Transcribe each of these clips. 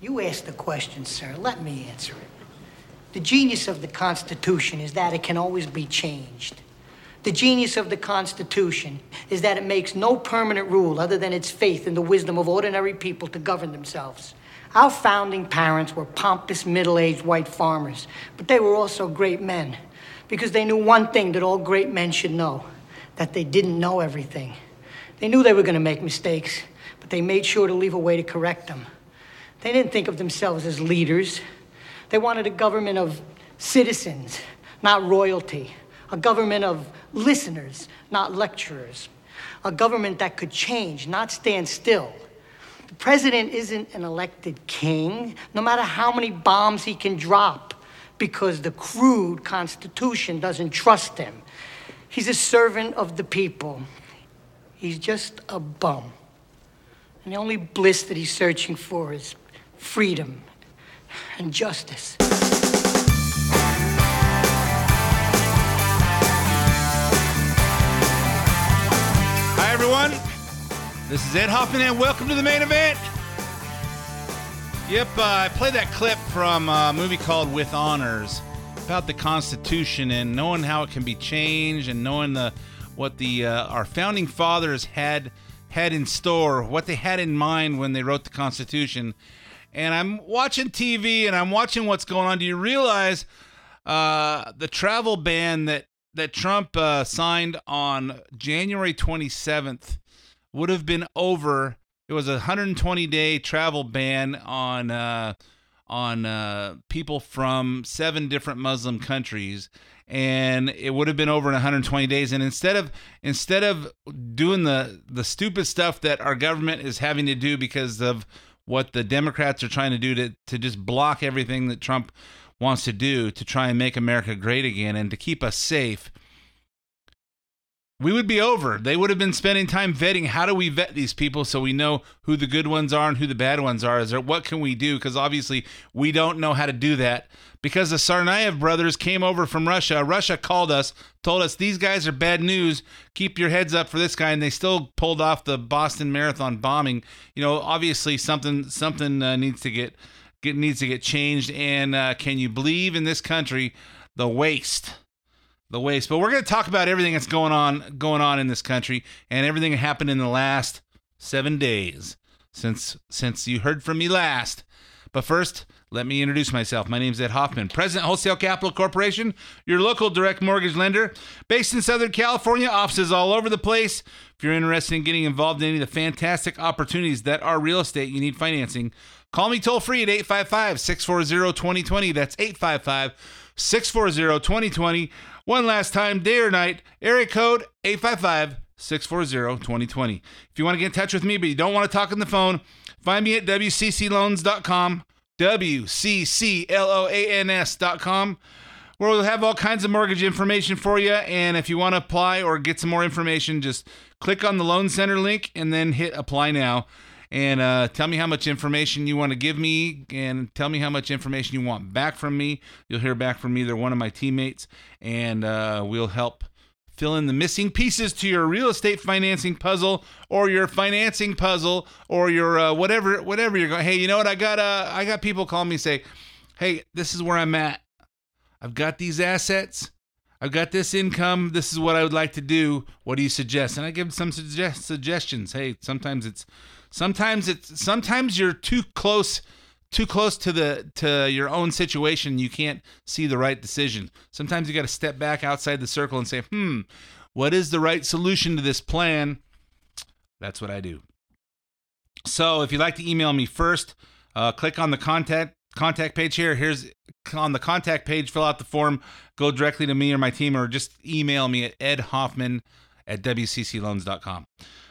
You asked the question, sir. Let me answer it. The genius of the Constitution is that it can always be changed. The genius of the Constitution is that it makes no permanent rule other than its faith in the wisdom of ordinary people to govern themselves. Our founding parents were pompous, middle aged white farmers, but they were also great men because they knew one thing that all great men should know that they didn't know everything. They knew they were going to make mistakes, but they made sure to leave a way to correct them. They didn't think of themselves as leaders. They wanted a government of citizens, not royalty. A government of listeners, not lecturers. A government that could change, not stand still. The president isn't an elected king, no matter how many bombs he can drop, because the crude Constitution doesn't trust him. He's a servant of the people. He's just a bum. And the only bliss that he's searching for is freedom and justice. Hi, everyone. This is Ed Hoffman, and welcome to the main event. Yep, uh, I played that clip from a movie called With Honors about the Constitution and knowing how it can be changed and knowing the what the uh, our founding fathers had had in store, what they had in mind when they wrote the Constitution. And I'm watching TV and I'm watching what's going on. Do you realize uh, the travel ban that that Trump uh, signed on January 27th would have been over. It was a 120 day travel ban on uh, on uh, people from seven different Muslim countries, and it would have been over in 120 days. And instead of instead of doing the the stupid stuff that our government is having to do because of what the Democrats are trying to do to to just block everything that Trump wants to do to try and make America great again and to keep us safe, we would be over. They would have been spending time vetting how do we vet these people so we know who the good ones are and who the bad ones are. Is there what can we do? Because obviously we don't know how to do that. Because the Tsarnaev brothers came over from Russia. Russia called us, told us these guys are bad news. Keep your heads up for this guy, and they still pulled off the Boston Marathon bombing. You know, obviously something something uh, needs to get get needs to get changed. And uh, can you believe in this country the waste? The waste. But we're going to talk about everything that's going on going on in this country and everything that happened in the last seven days since since you heard from me last. But first, let me introduce myself. My name is Ed Hoffman, President Wholesale Capital Corporation, your local direct mortgage lender, based in Southern California, offices all over the place. If you're interested in getting involved in any of the fantastic opportunities that are real estate, you need financing. Call me toll free at 855 640 2020. That's 855 640 2020. One last time, day or night, area code 855 640 2020. If you want to get in touch with me, but you don't want to talk on the phone, find me at WCCLoans.com, WCCLOANS.com, where we'll have all kinds of mortgage information for you. And if you want to apply or get some more information, just click on the Loan Center link and then hit apply now and uh, tell me how much information you want to give me and tell me how much information you want back from me. You'll hear back from either one of my teammates, and uh, we'll help fill in the missing pieces to your real estate financing puzzle or your financing puzzle or your uh, whatever whatever you're going hey you know what i got uh i got people call me say hey this is where i'm at i've got these assets I've got this income. This is what I would like to do. What do you suggest? And I give some suggest- suggestions. Hey, sometimes it's sometimes it's sometimes you're too close too close to the to your own situation you can't see the right decision. Sometimes you got to step back outside the circle and say hmm what is the right solution to this plan? That's what i do. So if you'd like to email me first uh, click on the contact contact page here. Here's on the contact page fill out the form go directly to me or my team or just email me at ed hoffman at wccloans.com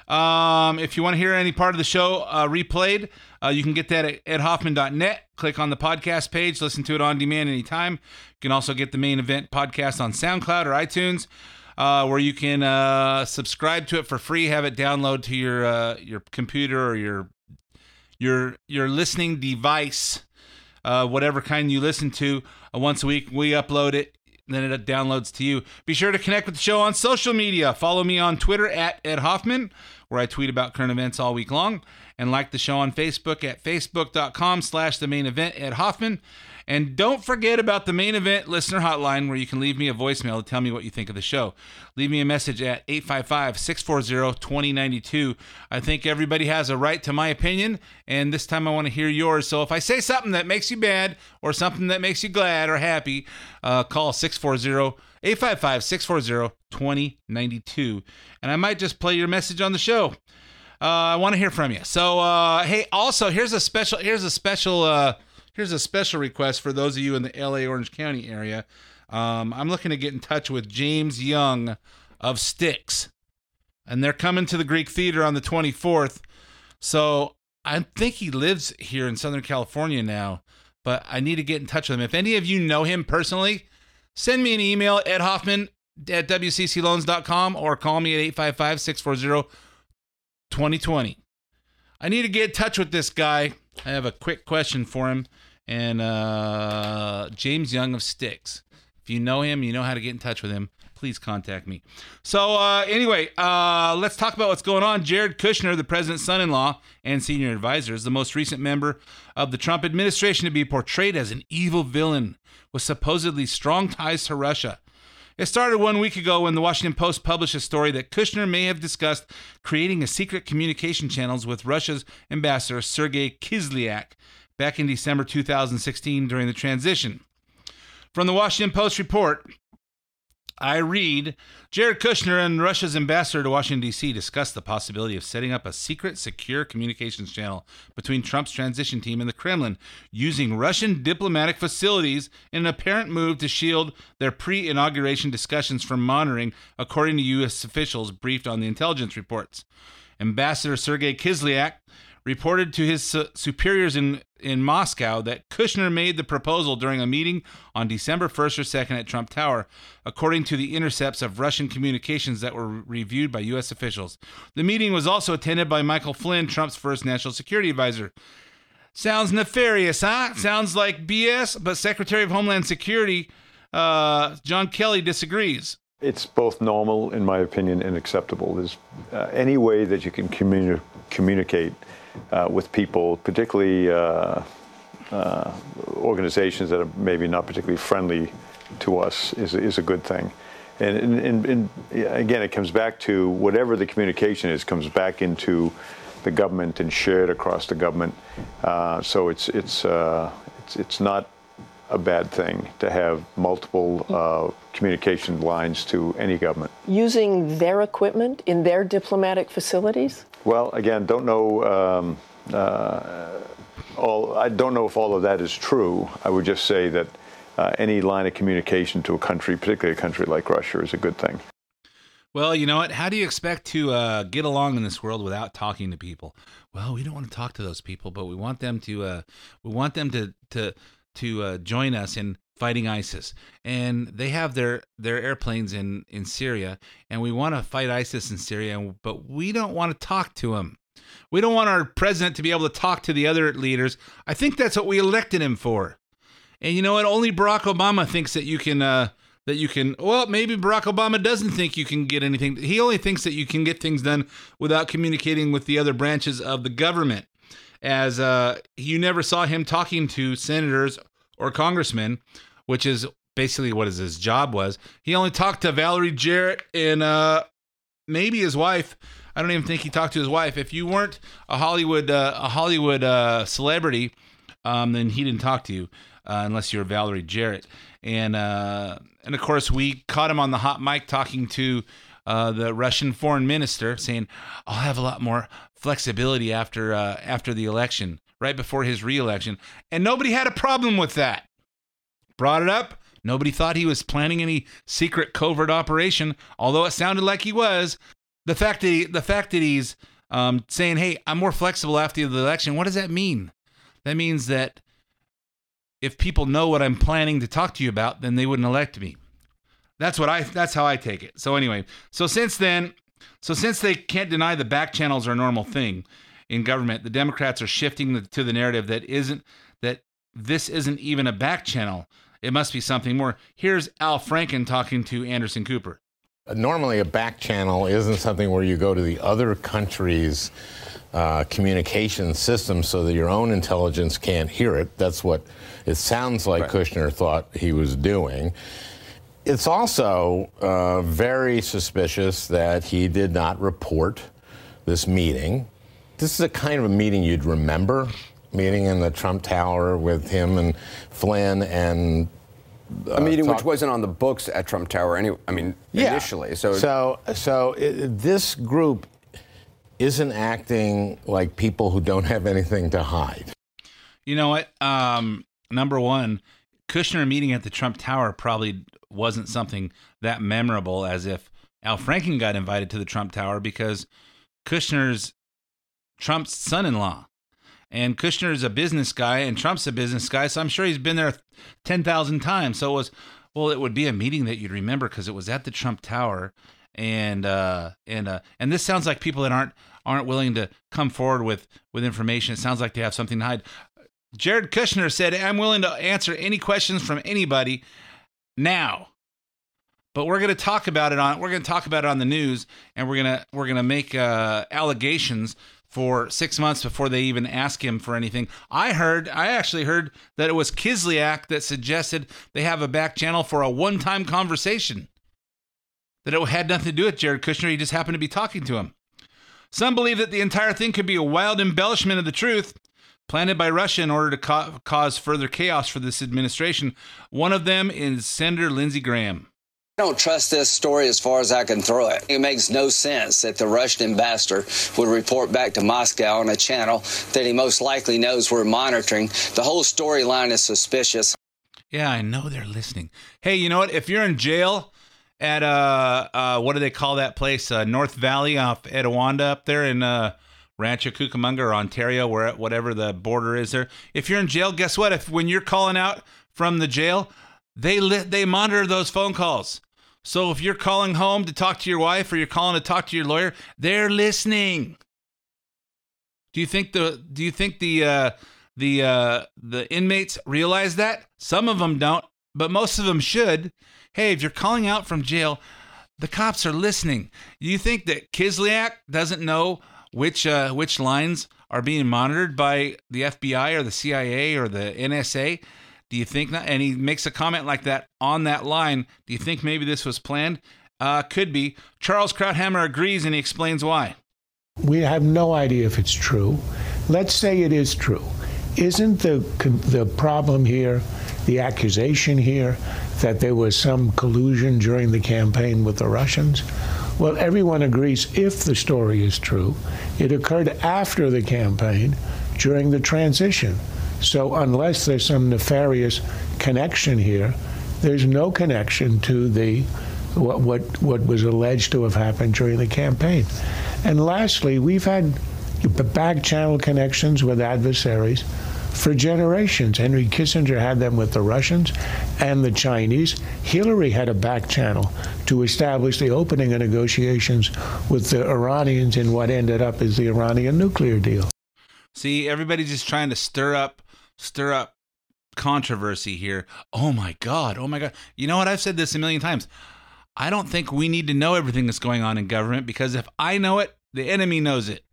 um, if you want to hear any part of the show uh, replayed, uh, you can get that at edhoffman.net. Click on the podcast page, listen to it on demand anytime. You can also get the main event podcast on SoundCloud or iTunes, uh, where you can uh, subscribe to it for free, have it download to your uh, your computer or your your your listening device, uh, whatever kind you listen to. once a week, we upload it then it downloads to you. Be sure to connect with the show on social media. Follow me on Twitter at Ed Hoffman, where I tweet about current events all week long. and like the show on Facebook at facebook.com slash the main event at Hoffman. And don't forget about the main event listener hotline where you can leave me a voicemail to tell me what you think of the show. Leave me a message at 855 640 2092. I think everybody has a right to my opinion, and this time I want to hear yours. So if I say something that makes you bad or something that makes you glad or happy, uh, call 640 855 640 2092. And I might just play your message on the show. Uh, I want to hear from you. So, uh, hey, also here's a special here's a special uh, here's a special request for those of you in the LA Orange County area. Um, I'm looking to get in touch with James Young of Styx, and they're coming to the Greek Theater on the 24th. So I think he lives here in Southern California now, but I need to get in touch with him. If any of you know him personally, send me an email Ed Hoffman at WCCLoans.com or call me at 855 640 2020. I need to get in touch with this guy. I have a quick question for him. And uh, James Young of Styx. If you know him, you know how to get in touch with him. Please contact me. So, uh, anyway, uh, let's talk about what's going on. Jared Kushner, the president's son in law and senior advisor, is the most recent member of the Trump administration to be portrayed as an evil villain with supposedly strong ties to Russia. It started one week ago when the Washington Post published a story that Kushner may have discussed creating a secret communication channels with Russia's ambassador Sergei Kislyak back in December 2016 during the transition. From the Washington Post report, I read Jared Kushner and Russia's ambassador to Washington, D.C. discussed the possibility of setting up a secret, secure communications channel between Trump's transition team and the Kremlin, using Russian diplomatic facilities in an apparent move to shield their pre inauguration discussions from monitoring, according to U.S. officials briefed on the intelligence reports. Ambassador Sergei Kislyak reported to his su- superiors in, in Moscow that Kushner made the proposal during a meeting on December 1st or 2nd at Trump Tower, according to the intercepts of Russian communications that were reviewed by U.S. officials. The meeting was also attended by Michael Flynn, Trump's first national security advisor. Sounds nefarious, huh? Sounds like BS, but Secretary of Homeland Security uh, John Kelly disagrees. It's both normal, in my opinion, and acceptable. There's uh, any way that you can communi- communicate uh, with people, particularly uh, uh, organizations that are maybe not particularly friendly to us, is, is a good thing. And, and, and, again, it comes back to whatever the communication is, comes back into the government and shared across the government. Uh, so it's it's, uh, it's it's not a bad thing to have multiple uh, communication lines to any government. Using their equipment in their diplomatic facilities? Well, again, don't know. Um, uh, all, I don't know if all of that is true. I would just say that uh, any line of communication to a country, particularly a country like Russia, is a good thing. Well, you know what? How do you expect to uh, get along in this world without talking to people? Well, we don't want to talk to those people, but we want them to. Uh, we want them to to to uh, join us in fighting ISIS, and they have their their airplanes in in Syria, and we want to fight ISIS in Syria, but we don't want to talk to them. We don't want our president to be able to talk to the other leaders. I think that's what we elected him for. And you know what? Only Barack Obama thinks that you can. Uh, that you can well maybe barack obama doesn't think you can get anything he only thinks that you can get things done without communicating with the other branches of the government as uh, you never saw him talking to senators or congressmen which is basically what his job was. He only talked to valerie jarrett and uh, maybe his wife. I don't even think he talked to his wife. If you weren't a hollywood uh, a hollywood uh, celebrity um, then he didn't talk to you uh, unless you're valerie jarrett. And uh, and of course we caught him on the hot mic talking to uh, the Russian foreign minister, saying, "I'll have a lot more flexibility after after the election, right before his reelection," and nobody had a problem with that. Brought it up. Nobody thought he was planning any secret covert operation, although it sounded like he was. The fact that he, the fact that he's um, saying, "Hey, I'm more flexible after the election," what does that mean? That means that if people know what I'm planning to talk to you about, then they wouldn't elect me. That's what I that's how I take it. So anyway, so since then, so since they can't deny the back channels are a normal thing in government, the Democrats are shifting the, to the narrative that isn't that this isn't even a back channel. It must be something more. Here's Al Franken talking to Anderson Cooper. Normally, a back channel isn't something where you go to the other country's uh, communication system so that your own intelligence can't hear it. That's what it sounds like Right. Kushner thought he was doing. It's also uh, very suspicious that he did not report this meeting. This is a kind of a meeting you'd remember, meeting in the Trump Tower with him and Flynn and a meeting which wasn't on the books at Trump Tower. Any, I mean, initially. So, so, so i this group isn't acting like people who don't have anything to hide. You know what? Um, number one, Kushner meeting at the Trump Tower probably wasn't something that memorable as if Al Franken got invited to the Trump Tower because Kushner's Trump's son in law. And Kushner is a business guy and Trump's a business guy. So I'm sure he's been there 10,000 times. So it was, well, it would be a meeting that you'd remember because it was at the Trump Tower. And, uh, and, uh, and this sounds like people that aren't, aren't willing to come forward with, with information. It sounds like they have something to hide. Jared Kushner said, I'm willing to answer any questions from anybody now. But we're going to talk about it on we're going to talk about it on the news and we're going to we're going to make uh, allegations for 6 months before they even ask him for anything. I heard I actually heard that it was Kislyak that suggested they have a back channel for a one-time conversation. That it had nothing to do with Jared Kushner, he just happened to be talking to him. Some believe that the entire thing could be a wild embellishment of the truth planted by Russia in order to ca- cause further chaos for this administration. One of them is Senator Lindsey Graham. I don't trust this story as far as I can throw it. It makes no sense that the Russian ambassador would report back to Moscow on a channel that he most likely knows we're monitoring. The whole storyline is suspicious. Yeah, I know they're listening. Hey, you know what? If you're in jail at uh, uh what do they call that place? Uh, North Valley off Etiwanda up there in uh, Rancho Cucamonga or Ontario, where whatever the border is there. If you're in jail, guess what? If when you're calling out from the jail, they li- they monitor those phone calls. So if you're calling home to talk to your wife or you're calling to talk to your lawyer, they're listening. Do you think the do you think the uh, the uh, the inmates realize that? Some of them don't, but most of them should. Hey, if you're calling out from jail, the cops are listening. You think that Kislyak doesn't know which uh, which lines are being monitored by the FBI or the CIA or the NSA? Do you think that? And he makes a comment like that on that line. Do you think maybe this was planned? Uh, could be. Charles Krauthammer agrees and he explains why. We have no idea if it's true. Let's say it is true. Isn't the the problem here, the accusation here, that there was some collusion during the campaign with the Russians? Well, everyone agrees if the story is true, it occurred after the campaign, during the transition. So unless there's some nefarious connection here, there's no connection to the what what, what was alleged to have happened during the campaign. And lastly, we've had back channel connections with adversaries for generations. Henry Kissinger had them with the Russians and the Chinese. Hillary had a back channel to establish the opening of negotiations with the Iranians in what ended up as the Iranian nuclear deal. See, everybody's just trying to stir up, stir up controversy here. Oh my God. Oh my God. You know what? I've said this a million times. I don't think we need to know everything that's going on in government because if I know it, the enemy knows it.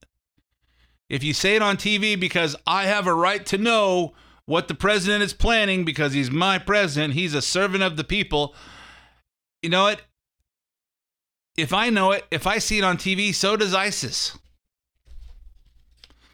If you say it on TV because I have a right to know what the president is planning because he's my president, he's a servant of the people, you know what? If I know it, if I see it on TV, so does ISIS.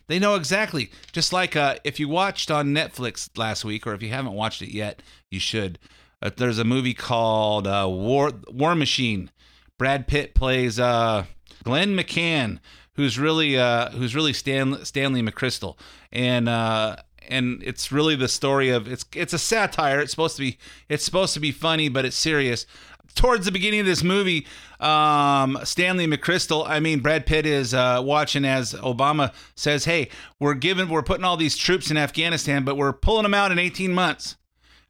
They know exactly. Just like uh, if you watched on Netflix last week, or if you haven't watched it yet, you should. Uh, there's a movie called uh, War War Machine. Brad Pitt plays uh, Glenn McCann, who's really uh, who's really Stan, Stanley McChrystal, and uh, and it's really the story of it's it's a satire. It's supposed to be it's supposed to be funny, but it's serious. Towards the beginning of this movie, um, Stanley McChrystal, I mean Brad Pitt is uh, watching as Obama says, "Hey, we're giving we're putting all these troops in Afghanistan, but we're pulling them out in 18 months."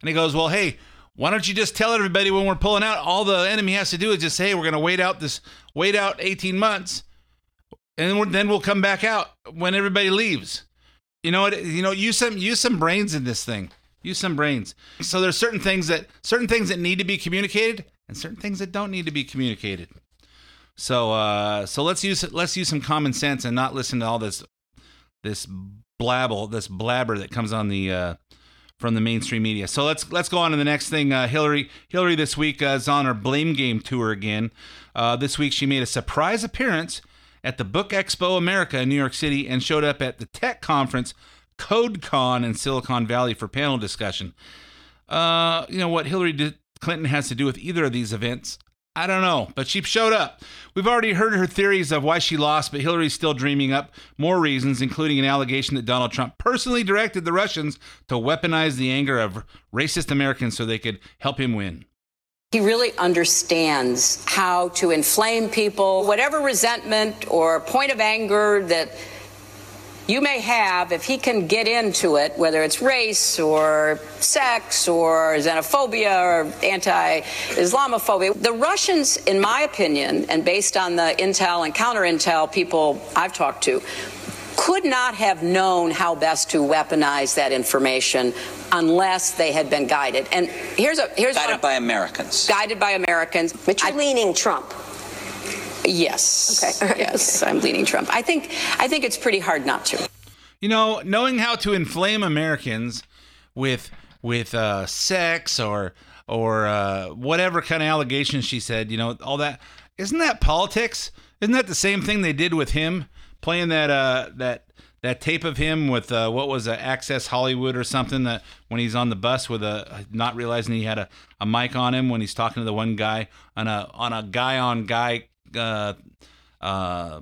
And he goes, "Well, hey." Why don't you just tell everybody when we're pulling out? All the enemy has to do is just say, hey, "We're going to wait out this, wait out 18 months, and then, we'll come back out when everybody leaves." You know what? You know, use some use some brains in this thing. Use some brains. So there's certain things that certain things that need to be communicated, and certain things that don't need to be communicated. So uh, so let's use let's use some common sense and not listen to all this this blabble, this blabber that comes on the uh, from the mainstream media. So let's let's go on to the next thing. Uh, Hillary Hillary this week uh, is on her blame game tour again. Uh, this week she made a surprise appearance at the Book Expo America in New York City and showed up at the tech conference CodeCon in Silicon Valley for panel discussion. Uh, you know what Hillary did, Clinton has to do with either of these events? I don't know, but she showed up. We've already heard her theories of why she lost, but Hillary's still dreaming up more reasons, including an allegation that Donald Trump personally directed the Russians to weaponize the anger of racist Americans so they could help him win. He really understands how to inflame people. Whatever resentment or point of anger that you may have, if he can get into it, whether it's race or sex or xenophobia or anti Islamophobia, the Russians, in my opinion, and based on the intel and counter intel people I've talked to, could not have known how best to weaponize that information unless they had been guided. And here's a here's guided by Americans. Guided by Americans. But you're I, leaning Trump. Yes. Okay. Yes, okay. I'm leaning Trump. I think I think it's pretty hard not to. You know, knowing how to inflame Americans with with uh, sex or or uh, whatever kind of allegations she said, you know, all that isn't that politics? Isn't that the same thing they did with him playing that uh, that that tape of him with uh, what was it, Access Hollywood or something that when he's on the bus with a not realizing he had a, a mic on him when he's talking to the one guy on a on a guy on guy uh, uh,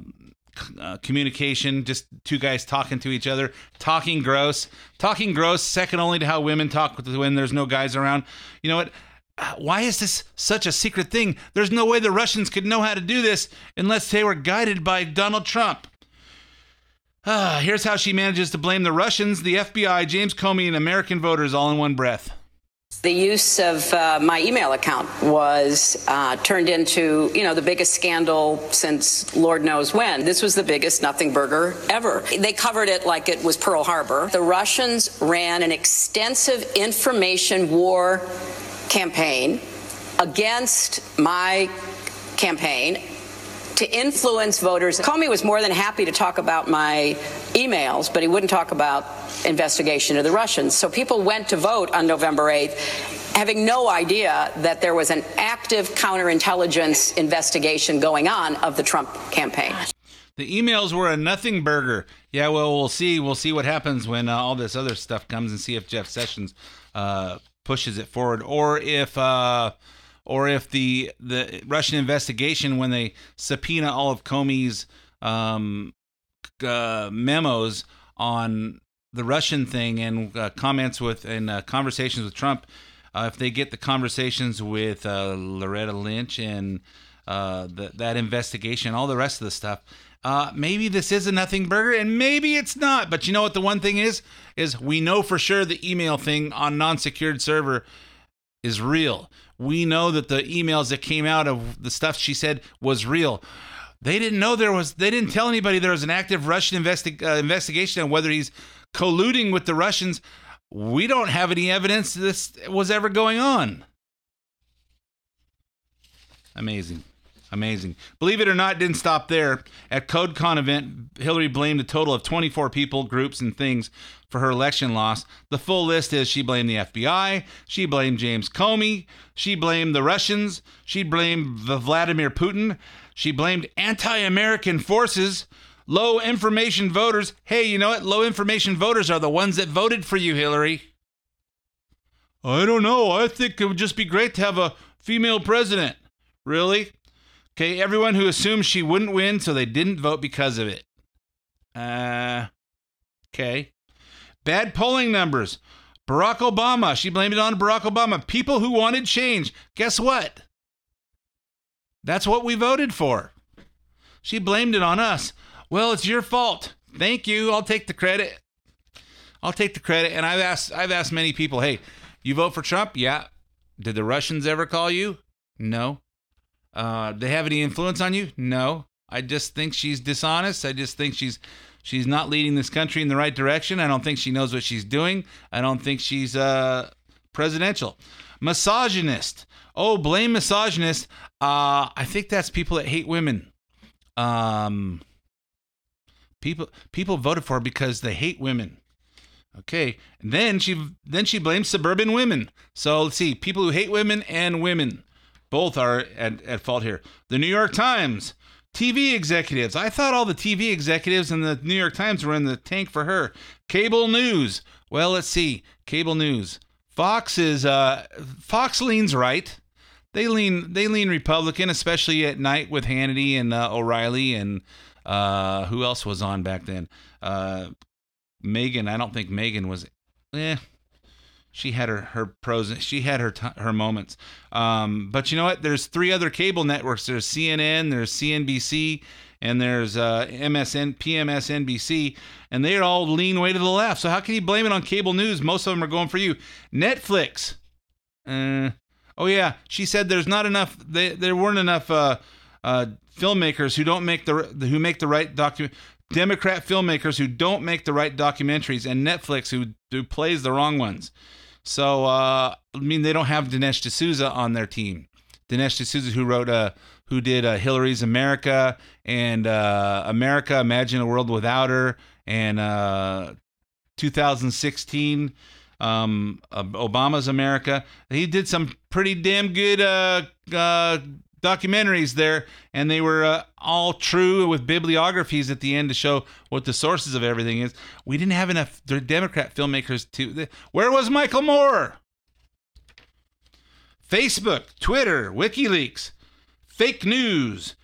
uh, communication, just two guys talking to each other, talking gross, talking gross, second only to how women talk when there's no guys around. You know what? Uh, why is this such a secret thing? There's no way the Russians could know how to do this unless they were guided by Donald Trump. Uh, here's how she manages to blame the Russians, the FBI, James Comey, and American voters all in one breath. The use of uh, my email account was uh, turned into, you know, the biggest scandal since Lord knows when. This was the biggest nothing burger ever. They covered it like it was Pearl Harbor. The Russians ran an extensive information war campaign against my campaign to influence voters. Comey was more than happy to talk about my emails, but he wouldn't talk about investigation of the Russians. So people went to vote on November 8th having no idea that there was an active counterintelligence investigation going on of the Trump campaign. The emails were a nothing burger. Yeah, well, we'll see. We'll see what happens when uh, all this other stuff comes and see if Jeff Sessions uh, pushes it forward or if. Uh, or if the the Russian investigation, when they subpoena all of Comey's um, uh, memos on the Russian thing and uh, comments with and uh, conversations with Trump, uh, if they get the conversations with uh, Loretta Lynch and uh, the, that investigation, all the rest of the stuff. maybe this is a nothing burger, and maybe it's not. But you know what? The one thing is, is we know for sure the email thing on non-secured server is real we know that the emails that came out of the stuff she said was real. They didn't know there was. They didn't tell anybody there was an active Russian investi- uh, investigation on whether he's colluding with the Russians. We don't have any evidence this was ever going on. Amazing. Amazing. Believe it or not, didn't stop there. At CodeCon event, Hillary blamed a total of 24 people, groups, and things for her election loss. The full list is she blamed the FBI, she blamed James Comey, she blamed the Russians, she blamed Vladimir Putin, she blamed anti-American forces, low information voters. Hey, you know what? Low information voters are the ones that voted for you, Hillary. I don't know. I think it would just be great to have a female president. Really? Okay, everyone who assumed she wouldn't win, so they didn't vote because of it. Uh, okay. Bad polling numbers. Barack Obama. She blamed it on Barack Obama. People who wanted change. Guess what? That's what we voted for. She blamed it on us. Well, it's your fault. Thank you. I'll take the credit. I'll take the credit. And I've asked I've asked many people, hey, you vote for Trump? Yeah. Did the Russians ever call you? No. Uh, they have any influence on you? No. I just think she's dishonest. I just think she's she's not leading this country in the right direction. I don't think she knows what she's doing. I don't think she's uh, presidential. Misogynist. Oh, blame misogynist. Uh, I think that's people that hate women. Um, People people voted for her because they hate women. Okay, and then she then she blames suburban women. So let's see, people who hate women and women both are at, at fault here. The New York Times, TV executives. I thought all the TV executives in the New York Times were in the tank for her. Cable news. Well, let's see. Cable news. Fox is uh, Fox leans right. They lean they lean Republican, especially at night with Hannity and uh, O'Reilly and uh, who else was on back then? Uh, Megyn. I don't think Megyn was. Eh, she had her her pros. She had her t- her moments. Um, but you know what? There's three other cable networks. There's CNN. There's CNBC. And there's uh, MSN, PMSNBC, and they all lean way to the left. So how can you blame it on cable news? Most of them are going for you. Netflix. Uh, oh yeah, she said there's not enough. They, there weren't enough uh, uh, filmmakers who don't make the who make the right document. Democrat filmmakers who don't make the right documentaries, and Netflix who who plays the wrong ones. So uh, I mean, they don't have Dinesh D'Souza on their team. Dinesh D'Souza, who wrote uh, who did uh, Hillary's America and uh, America Imagine a World Without Her and uh, 2016 um, Obama's America. He did some pretty damn good uh, uh, documentaries there, and they were uh, all true with bibliographies at the end to show what the sources of everything is. We didn't have enough Democrat filmmakers to. Where was Michael Moore? Facebook, Twitter, WikiLeaks, fake news,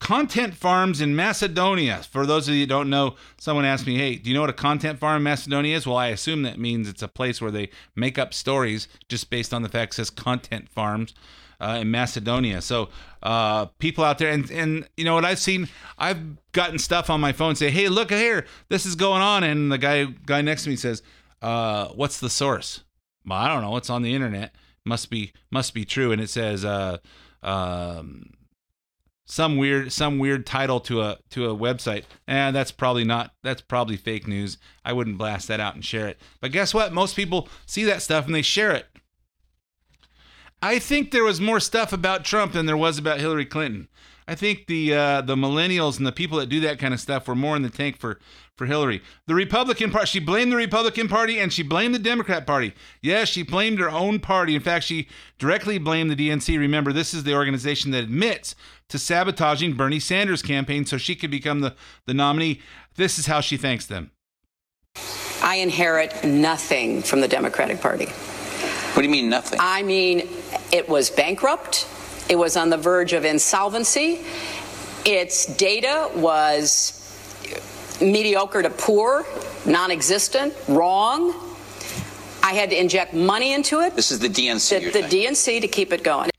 content farms in Macedonia. For those of you who don't know, someone asked me, "Hey, do you know what a content farm in Macedonia is?" Well, I assume that means it's a place where they make up stories just based on the fact it says content farms uh, in Macedonia. So uh, people out there, and and you know what I've seen, I've gotten stuff on my phone say, "Hey, look here, this is going on," and the guy guy next to me says, uh, "What's the source?" Well, I don't know. It's on the internet. Must be must be true, and it says. Uh, um, some weird some weird title to a to a website and that's probably not that's probably fake news i wouldn't blast that out and share it but guess what most people see that stuff and they share it i think there was more stuff about trump than there was about hillary clinton i think the uh, the millennials and the people that do that kind of stuff were more in the tank for for hillary the republican party she blamed the republican party and she blamed the democrat party yes she blamed her own party in fact she directly blamed the dnc remember this is the organization that admits to sabotaging Bernie Sanders' campaign so she could become the, the nominee. This is how she thanks them. I inherit nothing from the Democratic Party. What do you mean, nothing? I mean, it was bankrupt, it was on the verge of insolvency, its data was mediocre to poor, non existent, wrong. I had to inject money into it. This is the DNC. The, the DNC to keep it going.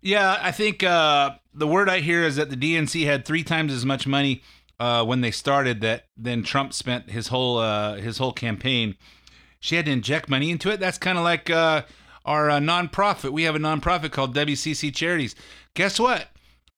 Yeah, I think uh, the word I hear is that the DNC had three times as much money uh, when they started that than Trump spent his whole uh, his whole campaign. She had to inject money into it. That's kind of like uh, our uh, nonprofit. We have a nonprofit called WCC Charities. Guess what?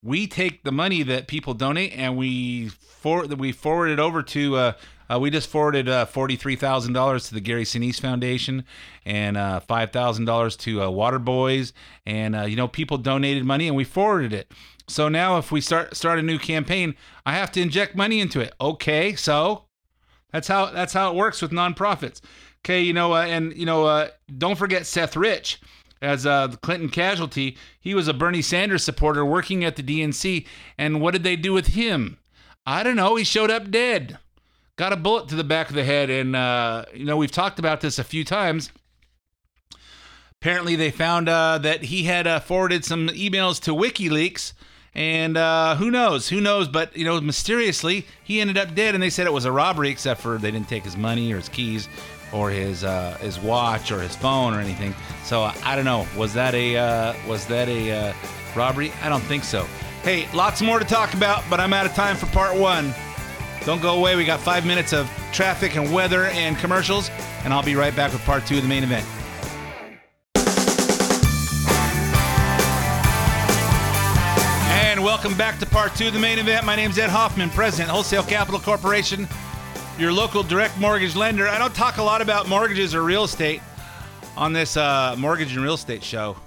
We take the money that people donate and we for we forward it over to. Uh, uh, we just forwarded uh, forty-three thousand dollars to the Gary Sinise Foundation, and uh, five thousand dollars to uh, Water Boys, and uh, you know people donated money, and we forwarded it. So now, if we start start a new campaign, I have to inject money into it. Okay, so that's how that's how it works with nonprofits. Okay, you know, uh, and you know, don't forget Seth Rich as uh, the Clinton casualty. He was a Bernie Sanders supporter working at the DNC, and what did they do with him? I don't know. He showed up dead got a bullet to the back of the head. And, uh, you know, we've talked about this a few times. Apparently, they found uh, that he had uh, forwarded some emails to WikiLeaks. And uh, who knows? Who knows? But, you know, mysteriously, he ended up dead. And they said it was a robbery, except for they didn't take his money or his keys or his uh, his watch or his phone or anything. So I don't know. Was that a uh, was that a uh, robbery? I don't think so. Hey, lots more to talk about, but I'm out of time for part one. Don't go away. We got five minutes of traffic and weather and commercials, and I'll be right back with part two of the main event. And welcome back to part two of the main event. My name is Ed Hoffman, President, Wholesale Capital Corporation, your local direct mortgage lender. I don't talk a lot about mortgages or real estate on this uh, mortgage and real estate show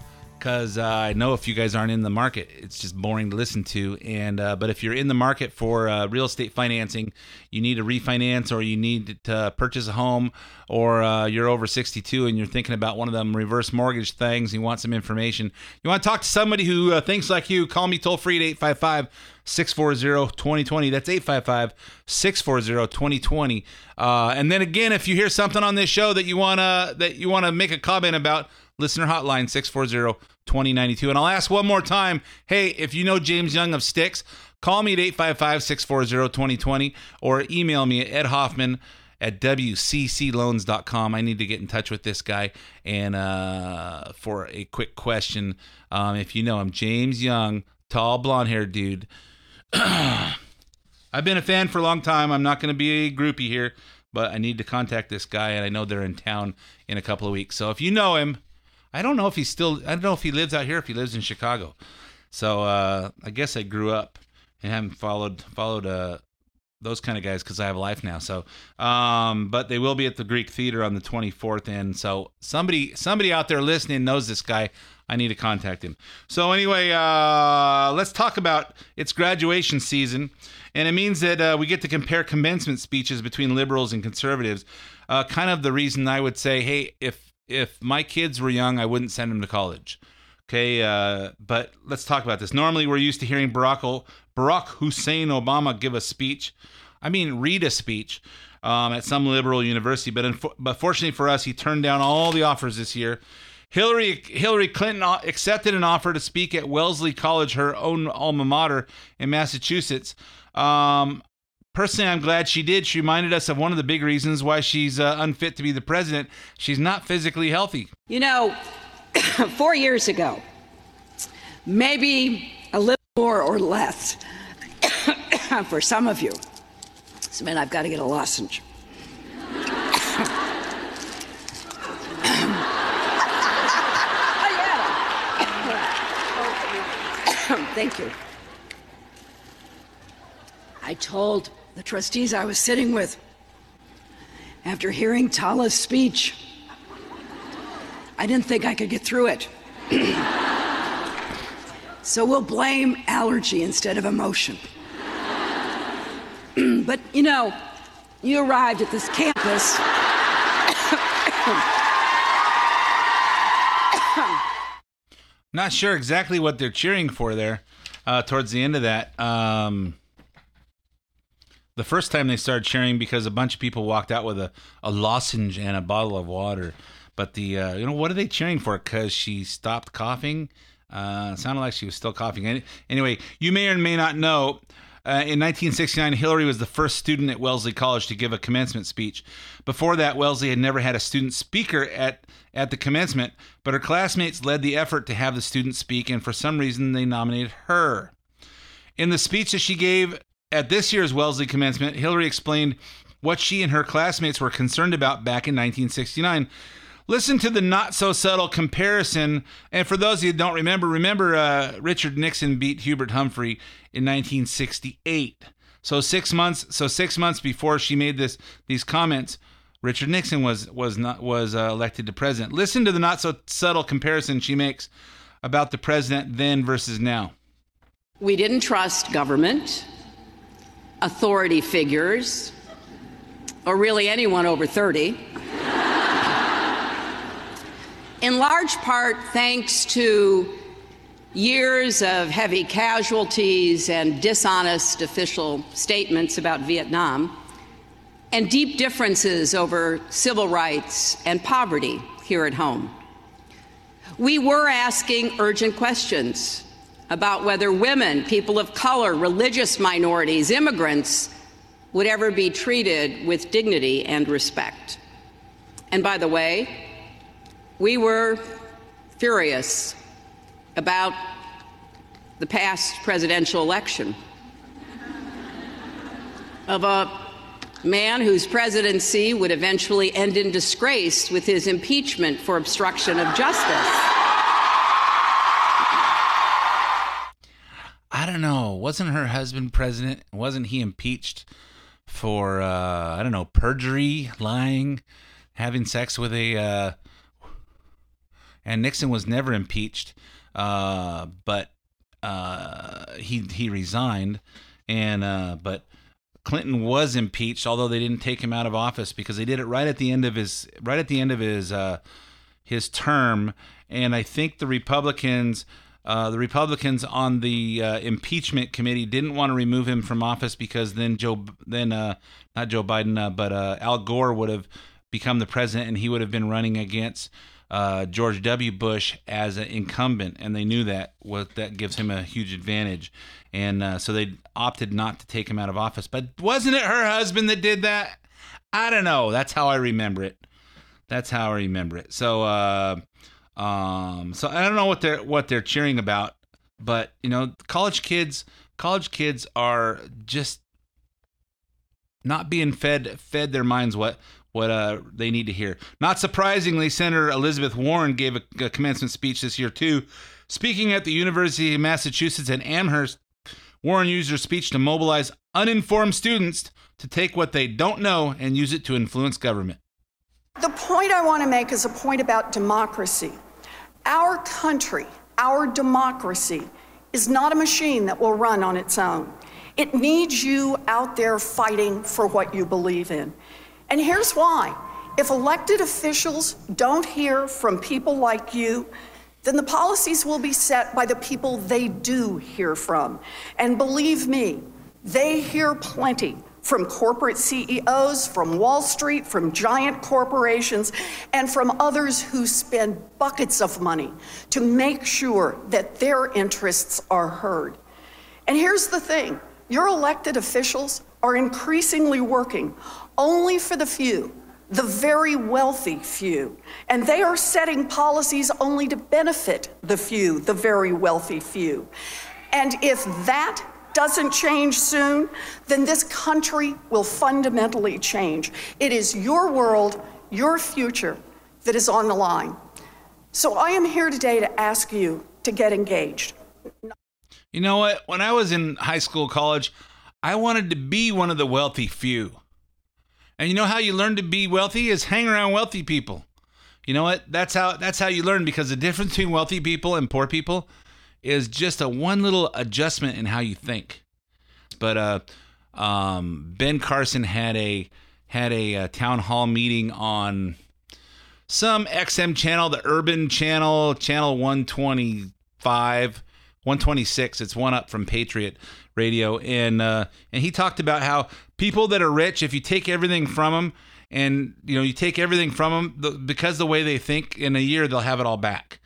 because uh, I know if you guys aren't in the market, it's just boring to listen to. And uh, but if you're in the market for uh, real estate financing, you need to refinance or you need to purchase a home, or uh, you're over 62 and you're thinking about one of them reverse mortgage things. You want some information. You want to talk to somebody who uh, thinks like you. Call me toll free at 855 640 2020. That's 855 640 2020. Uh, And then again, if you hear something on this show that you wanna that you wanna make a comment about, listener hotline 640-2092 and i'll ask one more time. Hey if you know james young of Styx call me at 855-640-2020 or email me at ed hoffman at wccloans.com i need to get in touch with this guy and uh, for a quick question. Um, if you know him james young tall blonde haired dude. I've been a fan for a long time. I'm not going to be a groupie here but i need to contact this guy and i know they're in town in a couple of weeks. So if you know him I don't know if he's still. I don't know if he lives out here. If he lives in Chicago. So uh, I guess I grew up and haven't followed followed uh, those kind of guys because I have a life now. So, um, but they will be at the Greek Theater on the 24th, and so somebody somebody out there listening knows this guy. I need to contact him. So anyway, uh, let's talk about it's graduation season, and it means that uh, we get to compare commencement speeches between liberals and conservatives. Uh, kind of the reason I would say, hey, if if my kids were young, I wouldn't send them to college. Okay, uh, but let's talk about this. Normally, we're used to hearing Barack, o- Barack Hussein Obama give a speech. I mean, read a speech um, at some liberal university. But, inf- but fortunately for us, he turned down all the offers this year. Hillary Hillary Clinton accepted an offer to speak at Wellesley College, her own alma mater in Massachusetts. Um, Personally, I'm glad she did. She reminded us of one of the big reasons why she's uh, unfit to be the president. She's not physically healthy. You know, four years ago, maybe a little more or less for some of you. So, man, I've got to get a lozenge. Thank you. I told the trustees I was sitting with after hearing Tala's speech. I didn't think I could get through it. so we'll blame allergy instead of emotion. but you know, you arrived at this campus. Not sure exactly what they're cheering for there uh, towards the end of that. Um, the first time they started cheering because a bunch of people walked out with a, a lozenge and a bottle of water. But the uh, you know what are they cheering for? Because she stopped coughing. Uh, sounded like she was still coughing. Anyway, you may or may not know. Uh, in 1969, Hillary was the first student at Wellesley College to give a commencement speech. Before that, Wellesley had never had a student speaker at, at the commencement, but her classmates led the effort to have the student speak, and for some reason, they nominated her. In the speech that she gave at this year's Wellesley commencement, Hillary explained what she and her classmates were concerned about back in 1969. Listen to the not so subtle comparison. And for those of you who don't remember, remember uh, Richard Nixon beat Hubert Humphrey in 1968. So six months, so six months before she made this these comments, Richard Nixon was was not was uh, elected to president. Listen to the not so subtle comparison she makes about the president then versus now. We didn't trust government, authority figures, or really anyone over 30 in large part thanks to years of heavy casualties and dishonest official statements about Vietnam, and deep differences over civil rights and poverty here at home. We were asking urgent questions about whether women, people of color, religious minorities, immigrants would ever be treated with dignity and respect. And by the way, we were furious about the past presidential election of a man whose presidency would eventually end in disgrace with his impeachment for obstruction of justice. I don't know. Wasn't her husband president? Wasn't he impeached for uh, I don't know perjury, lying, having sex with a uh, and Nixon was never impeached, uh, but uh, he he resigned, and uh, but Clinton was impeached, although they didn't take him out of office because they did it right at the end of his right at the end of his uh, his term, and I think the Republicans. Uh, the Republicans on the uh, impeachment committee didn't want to remove him from office because then Joe, then uh, not Joe Biden, uh, but uh, Al Gore would have become the president, and he would have been running against George W. Bush as an incumbent, and they knew that what that gives him a huge advantage, and so they opted not to take him out of office. But wasn't it her husband that did that? I don't know. That's how I remember it. That's how I remember it. So, um, so I don't know what they're what they're cheering about, but you know, college kids, college kids are just not being fed fed their minds what what uh, they need to hear. Not surprisingly, Senator Elizabeth Warren gave a, a, commencement speech this year too. Speaking at the University of Massachusetts at Amherst, Warren used her speech to mobilize uninformed students to take what they don't know and use it to influence government. The point I want to make is a point about democracy. Our country, our democracy, is not a machine that will run on its own. It needs you out there fighting for what you believe in. And here's why if elected officials don't hear from people like you, then the policies will be set by the people they do hear from. And believe me, they hear plenty from corporate CEOs, from Wall Street, from giant corporations, and from others who spend buckets of money to make sure that their interests are heard. And here's the thing your elected officials are increasingly working only for the few, the very wealthy few. And they are setting policies only to benefit the few, the very wealthy few. And if that doesn't change soon, then this country will fundamentally change. It is your world, your future that is on the line. So I am here today to ask you to get engaged. You know what? When I was in high school, college, I wanted to be one of the wealthy few. And you know how you learn to be wealthy is hang around wealthy people. You know what? That's how that's how you learn because the difference between wealthy people and poor people is just a one little adjustment in how you think. But uh, um, Ben Carson had a had a, a, uh, town hall meeting on some XM channel, the Urban Channel, channel 125, 126. It's one up from Patriot Radio, and uh, and he talked about how people that are rich, if you take everything from them, and you know you take everything from them the, because the way they think, in a year they'll have it all back,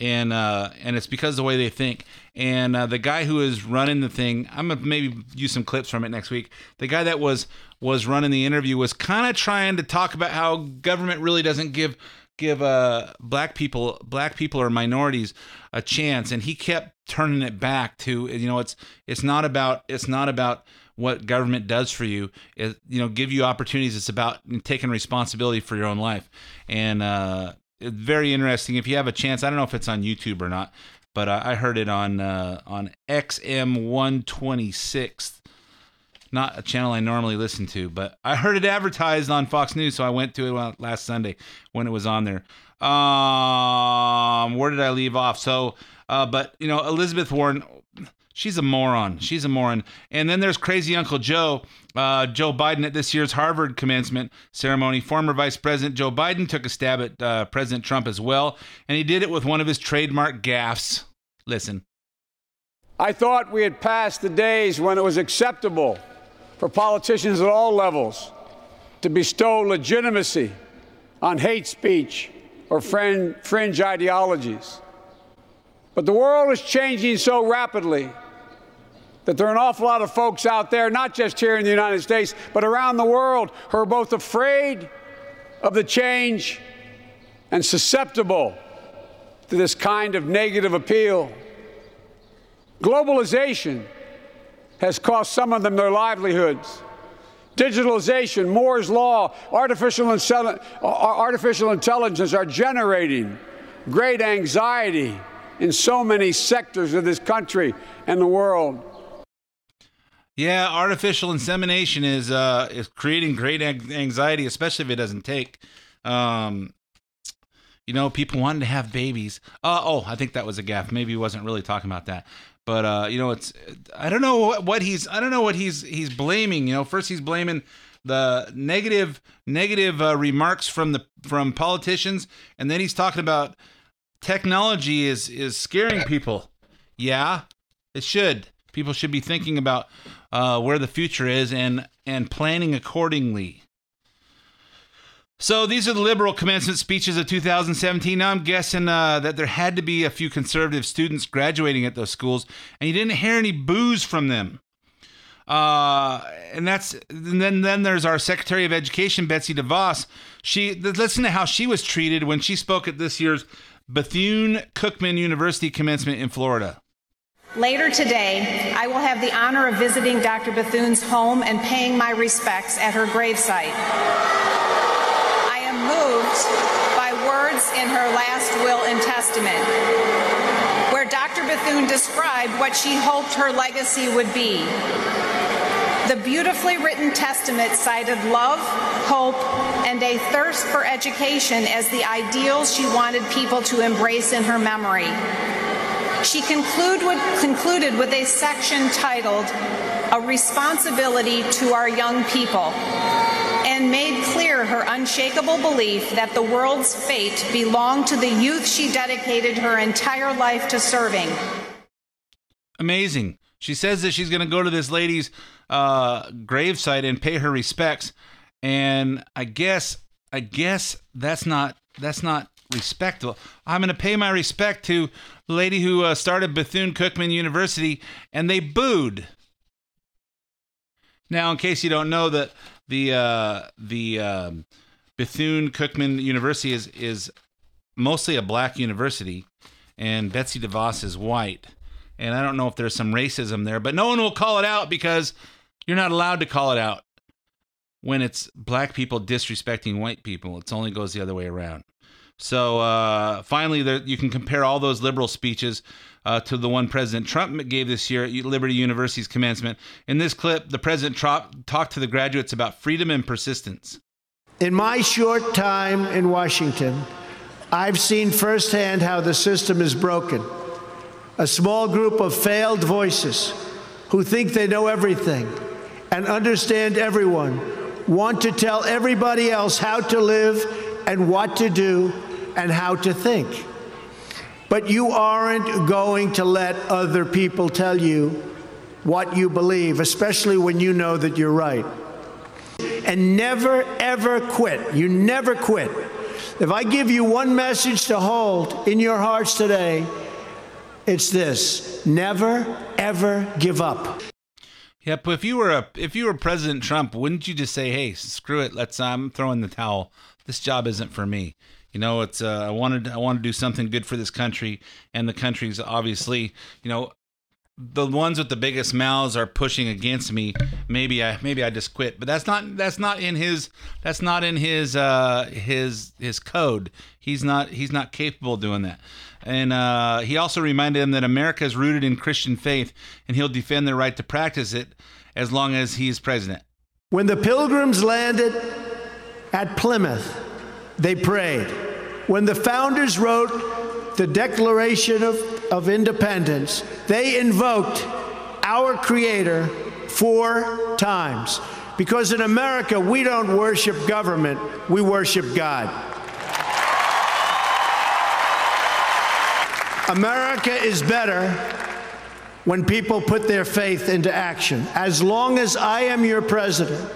and uh, and it's because the way they think. And uh, the guy who is running the thing, I'm gonna maybe use some clips from it next week. The guy that was was running the interview was kind of trying to talk about how government really doesn't give give uh, black people black people or minorities a chance and he kept turning it back to you know it's it's not about it's not about what government does for you is you know give you opportunities it's about taking responsibility for your own life and uh very interesting if you have a chance i don't know if it's on youtube or not but i heard it on uh on xm 126 not a channel I normally listen to, but I heard it advertised on Fox News, so I went to it last Sunday when it was on there. Um, where did I leave off? So, uh, but you know, Elizabeth Warren, she's a moron. She's a moron. And then there's crazy Uncle Joe, uh, Joe Biden at this year's Harvard commencement ceremony. Former Vice President Joe Biden took a stab at uh, President Trump as well, and he did it with one of his trademark gaffes. Listen. I thought we had passed the days when it was acceptable for politicians at all levels to bestow legitimacy on hate speech or fringe ideologies. But the world is changing so rapidly that there are an awful lot of folks out there, not just here in the United States, but around the world, who are both afraid of the change and susceptible to this kind of negative appeal. Globalization has cost some of them their livelihoods. Digitalization, Moore's Law, artificial, artificial intelligence are generating great anxiety in so many sectors of this country and the world. Yeah, artificial insemination is uh, is creating great anxiety, especially if it doesn't take. Um, You know, people wanted to have babies. Uh, oh, I think that was a gaffe. Maybe he wasn't really talking about that. But uh, you know, it's I don't know what, what he's I don't know what he's he's blaming. You know, first he's blaming the negative negative uh, remarks from the from politicians, and then he's talking about technology is is scaring people. Yeah, it should. People should be thinking about uh, where the future is and and planning accordingly. So these are the liberal commencement speeches of 2017. Now I'm guessing uh, that there had to be a few conservative students graduating at those schools, and you didn't hear any boos from them. Uh, and that's and then then there's our Secretary of Education Betsy DeVos. She listen to how she was treated when she spoke at this year's Bethune Cookman University commencement in Florida. Later today, I will have the honor of visiting Dr. Bethune's home and paying my respects at her gravesite. I am moved by words in her last will and testament, where Dr. Bethune described what she hoped her legacy would be. The beautifully written testament cited love, hope, and a thirst for education as the ideals she wanted people to embrace in her memory. She conclude with, concluded with a section titled A Responsibility to Our Young People and made clear her unshakable belief that the world's fate belonged to the youth she dedicated her entire life to serving. Amazing. She says that she's going to go to this lady's uh, gravesite and pay her respects, and I guess I guess that's not that's not respectful. I'm going to pay my respect to the lady who uh, started Bethune Cookman University, and they booed. Now, in case you don't know, that the uh, the um, Bethune Cookman University is is mostly a black university, and Betsy DeVos is white. And I don't know if there's some racism there, but no one will call it out because you're not allowed to call it out when it's black people disrespecting white people. It only goes the other way around. So uh, finally, there, you can compare all those liberal speeches uh, to the one President Trump gave this year at Liberty University's commencement. In this clip, the President Trump talked to the graduates about freedom and persistence. In my short time in Washington, I've seen firsthand how the system is broken. A small group of failed voices who think they know everything and understand everyone want to tell everybody else how to live and what to do and how to think. But you aren't going to let other people tell you what you believe, especially when you know that you're right. And never, ever quit. You never quit. If I give you one message to hold in your hearts today, it's this never, ever give up. Yep. If you were a if you were President Trump, wouldn't you just say, "Hey, screw it, let's I'm throwing the towel. This job isn't for me." You know, it's uh, I wanted I want to do something good for this country, and the country's obviously, you know, the ones with the biggest mouths are pushing against me. Maybe I maybe I just quit, but that's not that's not in his that's not in his uh, his his code. He's not he's not capable of doing that. And uh, he also reminded him that America is rooted in Christian faith, and he'll defend their right to practice it as long as he's president. When the pilgrims landed at Plymouth, they prayed. When the founders wrote the Declaration of, of Independence, they invoked our Creator four times. Because in America, we don't worship government, we worship God. America is better when people put their faith into action. As long as I am your president,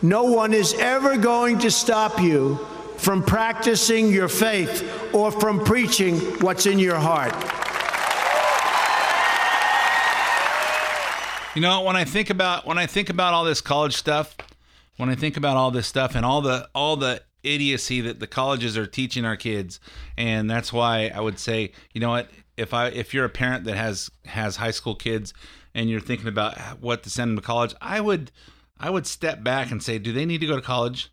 no one is ever going to stop you from practicing your faith or from preaching what's in your heart. You know, when I think about when I think about all this college stuff, when I think about all this stuff and all the all the idiocy that the colleges are teaching our kids, and that's why I would say, you know what, if I if you're a parent that has has high school kids and you're thinking about what to send them to college, I would I would step back and say, do they need to go to college?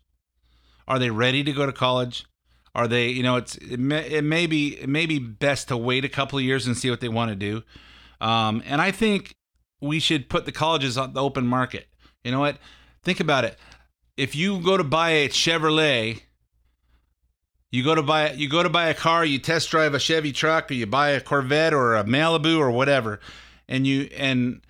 Are they ready to go to college? Are they, you know, it's it may, it may be it may be best to wait a couple of years and see what they want to do. Um, and I think we should put the colleges on the open market. You know what? Think about it. If you go to buy a Chevrolet, You go to buy you go to buy a car, you test drive a Chevy truck, or you buy a Corvette or a Malibu or whatever, and you and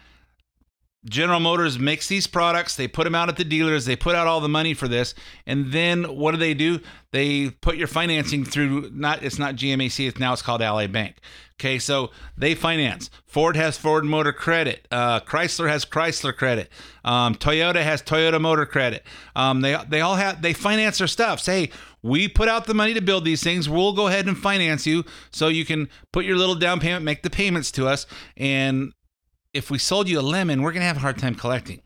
General Motors makes these products, they put them out at the dealers, they put out all the money for this, and then what do they do? They put your financing through not it's not GMAC, it's now it's called Ally Bank. Okay, so they finance. Ford has Ford Motor Credit. Uh, Chrysler has Chrysler Credit. Um, Toyota has Toyota Motor Credit. Um, they they all have they finance their stuff. Say we put out the money to build these things. We'll go ahead and finance you so you can put your little down payment, make the payments to us, and if we sold you a lemon, we're gonna have a hard time collecting.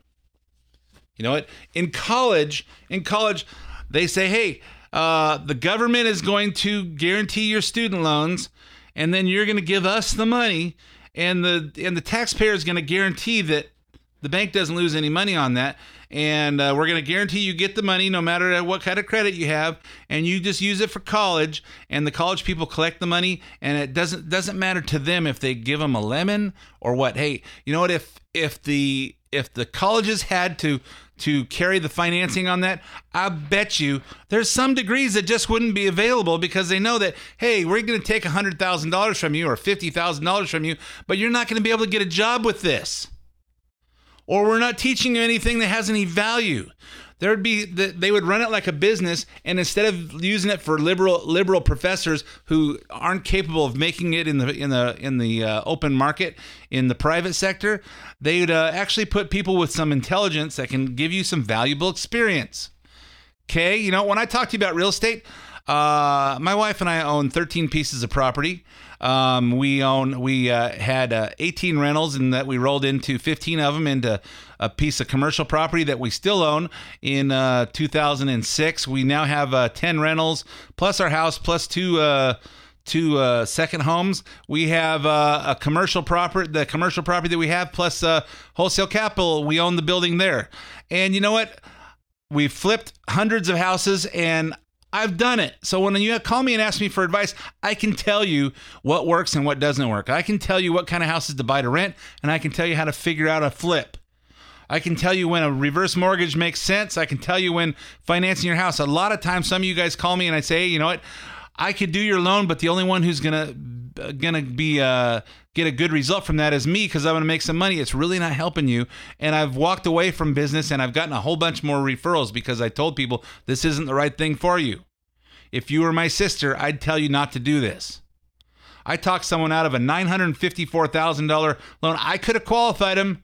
You know what? In college, in college, they say, hey, uh, the government is going to guarantee your student loans, and then you're gonna give us the money, and the and the taxpayer is gonna guarantee that the bank doesn't lose any money on that. And uh, we're going to guarantee you get the money no matter what kind of credit you have, and you just use it for college. And the college people collect the money, and it doesn't doesn't matter to them if they give them a lemon or what. Hey, you know what? If if the if the colleges had to to carry the financing on that, I bet you there's some degrees that just wouldn't be available because they know that hey, we're going to take hundred thousand dollars from you or fifty thousand dollars from you, but you're not going to be able to get a job with this or we're not teaching you anything that has any value. There'd be they would run it like a business, and instead of using it for liberal liberal professors who aren't capable of making it in the in the in the uh, open market in the private sector, they'd uh, actually put people with some intelligence that can give you some valuable experience. Okay, you know when I talk to you about real estate, uh, my wife and I own 13 pieces of property. Um, we own we uh, had uh, 18 rentals, and that we rolled into 15 of them into a piece of commercial property that we still own in uh, 2006. We now have uh, 10 rentals plus our house plus two uh, two uh, second homes. We have uh, a commercial property, the commercial property that we have, plus uh, wholesale capital. We own the building there, and you know what? We flipped hundreds of houses, and I've done it. So when you call me and ask me for advice, I can tell you what works and what doesn't work. I can tell you what kind of houses to buy to rent, and I can tell you how to figure out a flip. I can tell you when a reverse mortgage makes sense. I can tell you when financing your house. A lot of times, some of you guys call me and I say, hey, you know what? I could do your loan, but the only one who's gonna gonna be uh, get a good result from that is me because I'm gonna make some money. It's really not helping you, and I've walked away from business and I've gotten a whole bunch more referrals because I told people this isn't the right thing for you. If you were my sister, I'd tell you not to do this. I talked someone out of a $954,000 loan. I could have qualified him.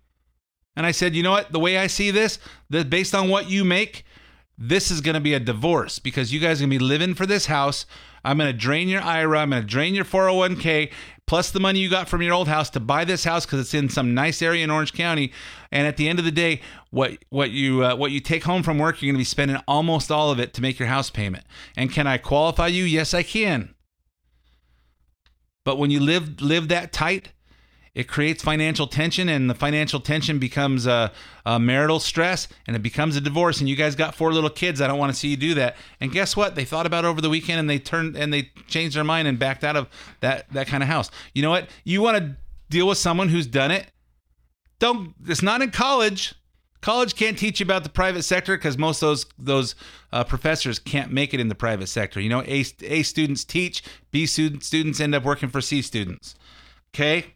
And I said, you know what? The way I see this, that based on what you make, this is going to be a divorce because you guys are going to be living for this house. I'm going to drain your IRA. I'm going to drain your 401k plus the money you got from your old house to buy this house because it's in some nice area in Orange County. And at the end of the day, what what you uh, what you take home from work, you're going to be spending almost all of it to make your house payment. And can I qualify you? Yes, I can. But when you live live that tight, it creates financial tension and the financial tension becomes a, a, marital stress and it becomes a divorce and you guys got four little kids. I don't want to see you do that. And guess what? They thought about over the weekend and they turned and they changed their mind and backed out of that that kind of house. You know what? You want to deal with someone who's done it? Don't it's not in college. College can't teach you about the private sector because most those those uh, professors can't make it in the private sector. You know a, a students teach b student, students end up working for c students. Okay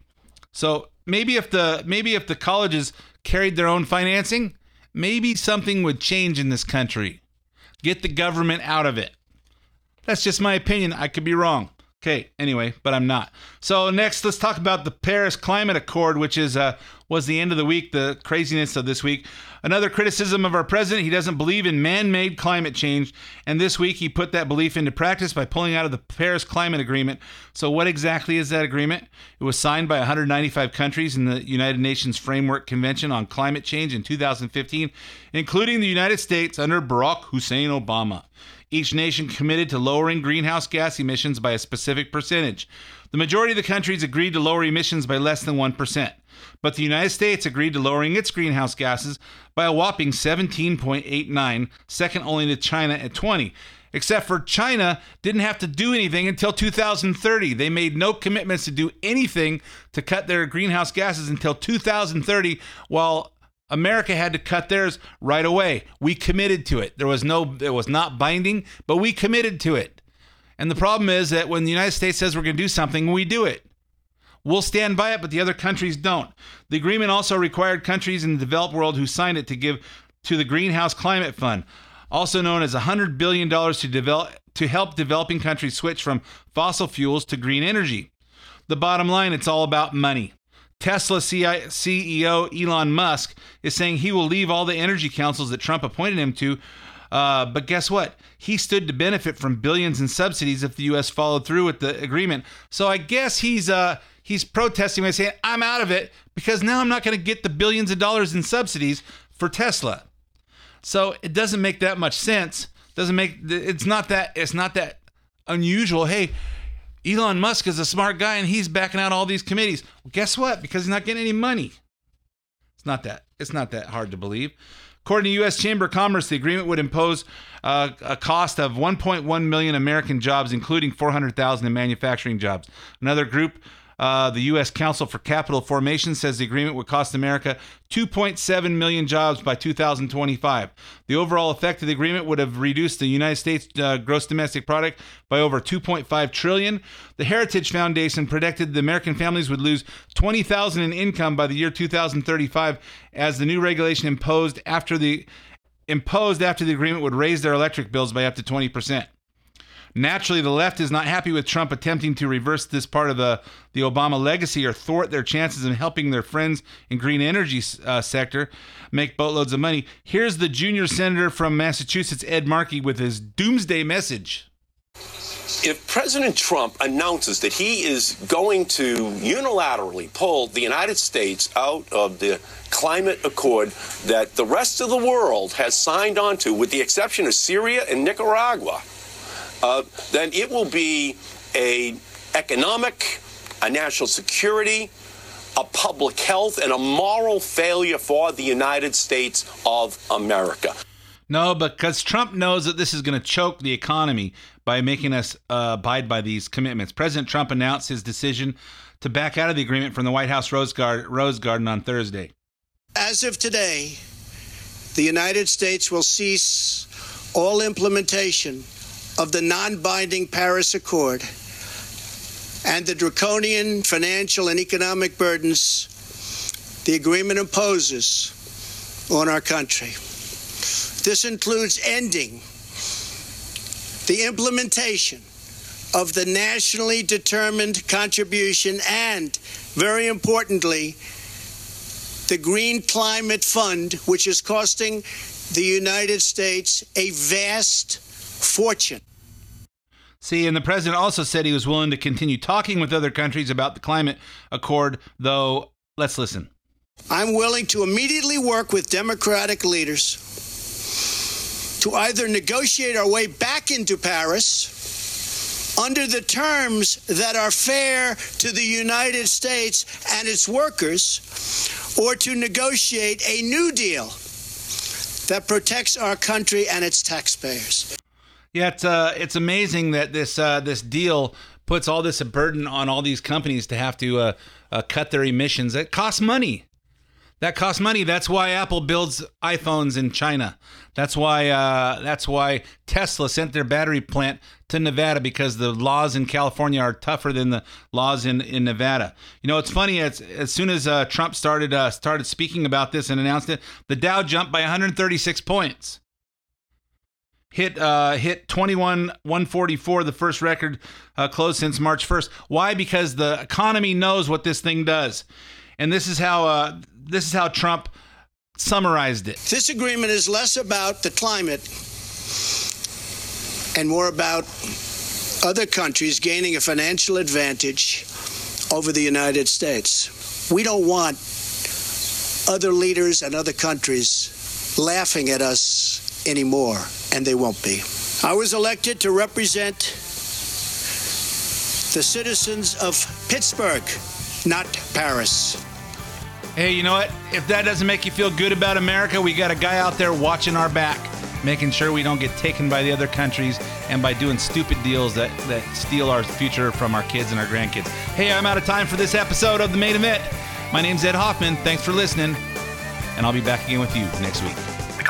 so maybe if the maybe if the colleges carried their own financing, maybe something would change in this country. Get the government out of it. That's just my opinion. I could be wrong. Okay, anyway, but I'm not. So next, let's talk about the Paris Climate Accord, which is uh, was the end of the week, the craziness of this week. Another criticism of our president: he doesn't believe in man-made climate change, and this week he put that belief into practice by pulling out of the Paris Climate Agreement. So, what exactly is that agreement? It was signed by 195 countries in the United Nations Framework Convention on Climate Change in 2015, including the United States under Barack Hussein Obama each nation committed to lowering greenhouse gas emissions by a specific percentage. The majority of the countries agreed to lower emissions by less than 1%, but the United States agreed to lowering its greenhouse gases by a whopping 17.89, second only to China at 20 except for China didn't have to do anything until 2030. They made no commitments to do anything to cut their greenhouse gases until 2030, while America had to cut theirs right away. We committed to it. There was no, it was not binding, but we committed to it. And the problem is that when the United States says we're going to do something, we do it. We'll stand by it, but the other countries don't. The agreement also required countries in the developed world who signed it to give to the Greenhouse Climate Fund, also known as $100 billion to develop to help developing countries switch from fossil fuels to green energy. The bottom line, it's all about money. Tesla CEO Elon Musk is saying he will leave all the energy councils that Trump appointed him to. Uh, but guess what? He stood to benefit from billions in subsidies if the U.S. followed through with the agreement. So I guess he's uh, he's protesting by saying, "I'm out of it because now I'm not going to get the billions of dollars in subsidies for Tesla." So it doesn't make that much sense. Doesn't make it's not that it's not that unusual. Hey, Elon Musk is a smart guy and he's backing out all these committees. Well, guess what? Because he's not getting any money. It's not that. It's not that hard to believe. According to U.S. Chamber of Commerce, the agreement would impose uh, a cost of 1.1 million American jobs, including 400,000 in manufacturing jobs. Another group uh, the U.S. Council for Capital Formation says the agreement would cost America 2.7 million jobs by 2025. The overall effect of the agreement would have reduced the United States uh, gross domestic product by over 2.5 trillion. The Heritage Foundation predicted the American families would lose 20,000 in income by the year 2035 as the new regulation imposed after the imposed after the agreement would raise their electric bills by up to 20 percent. Naturally, the left is not happy with Trump attempting to reverse this part of the, the Obama legacy or thwart their chances in helping their friends in green energy uh, sector make boatloads of money. Here's the junior senator from Massachusetts, Ed Markey, with his doomsday message. If President Trump announces that he is going to unilaterally pull the United States out of the climate accord that the rest of the world has signed on to, with the exception of Syria and Nicaragua, uh, then it will be a economic, a national security, a public health, and a moral failure for the United States of America. No, because Trump knows that this is going to choke the economy by making us uh, abide by these commitments. President Trump announced his decision to back out of the agreement from the White House Rose, Guard, Rose Garden on Thursday. As of today, the United States will cease all implementation of the non binding Paris Accord and the draconian financial and economic burdens the agreement imposes on our country. This includes ending the implementation of the nationally determined contribution and, very importantly, the Green Climate Fund, which is costing the United States a vast fortune. See, and the president also said he was willing to continue talking with other countries about the climate accord, though. Let's listen. I'm willing to immediately work with Democratic leaders to either negotiate our way back into Paris under the terms that are fair to the United States and its workers, or to negotiate a new deal that protects our country and its taxpayers. Yeah, it's uh, it's amazing that this uh, this deal puts all this burden on all these companies to have to uh, uh, cut their emissions. It costs money. That costs money. That's why Apple builds iPhones in China. That's why uh, that's why Tesla sent their battery plant to Nevada because the laws in California are tougher than the laws in, in Nevada. You know, it's funny. As, as soon as uh, Trump started uh, started speaking about this and announced it, the Dow jumped by 136 points hit uh, hit 21 144 the first record uh, close since March 1st why? Because the economy knows what this thing does. And this is how uh, this is how Trump summarized it. This agreement is less about the climate and more about other countries gaining a financial advantage over the United States. We don't want other leaders and other countries laughing at us anymore, and they won't be. I was elected to represent the citizens of Pittsburgh, not Paris. Hey, you know what? If that doesn't make you feel good about America, we got a guy out there watching our back, making sure we don't get taken by the other countries and by doing stupid deals that, that steal our future from our kids and our grandkids. Hey, I'm out of time for this episode of The Main Event. My name's Ed Hoffman. Thanks for listening, and I'll be back again with you next week.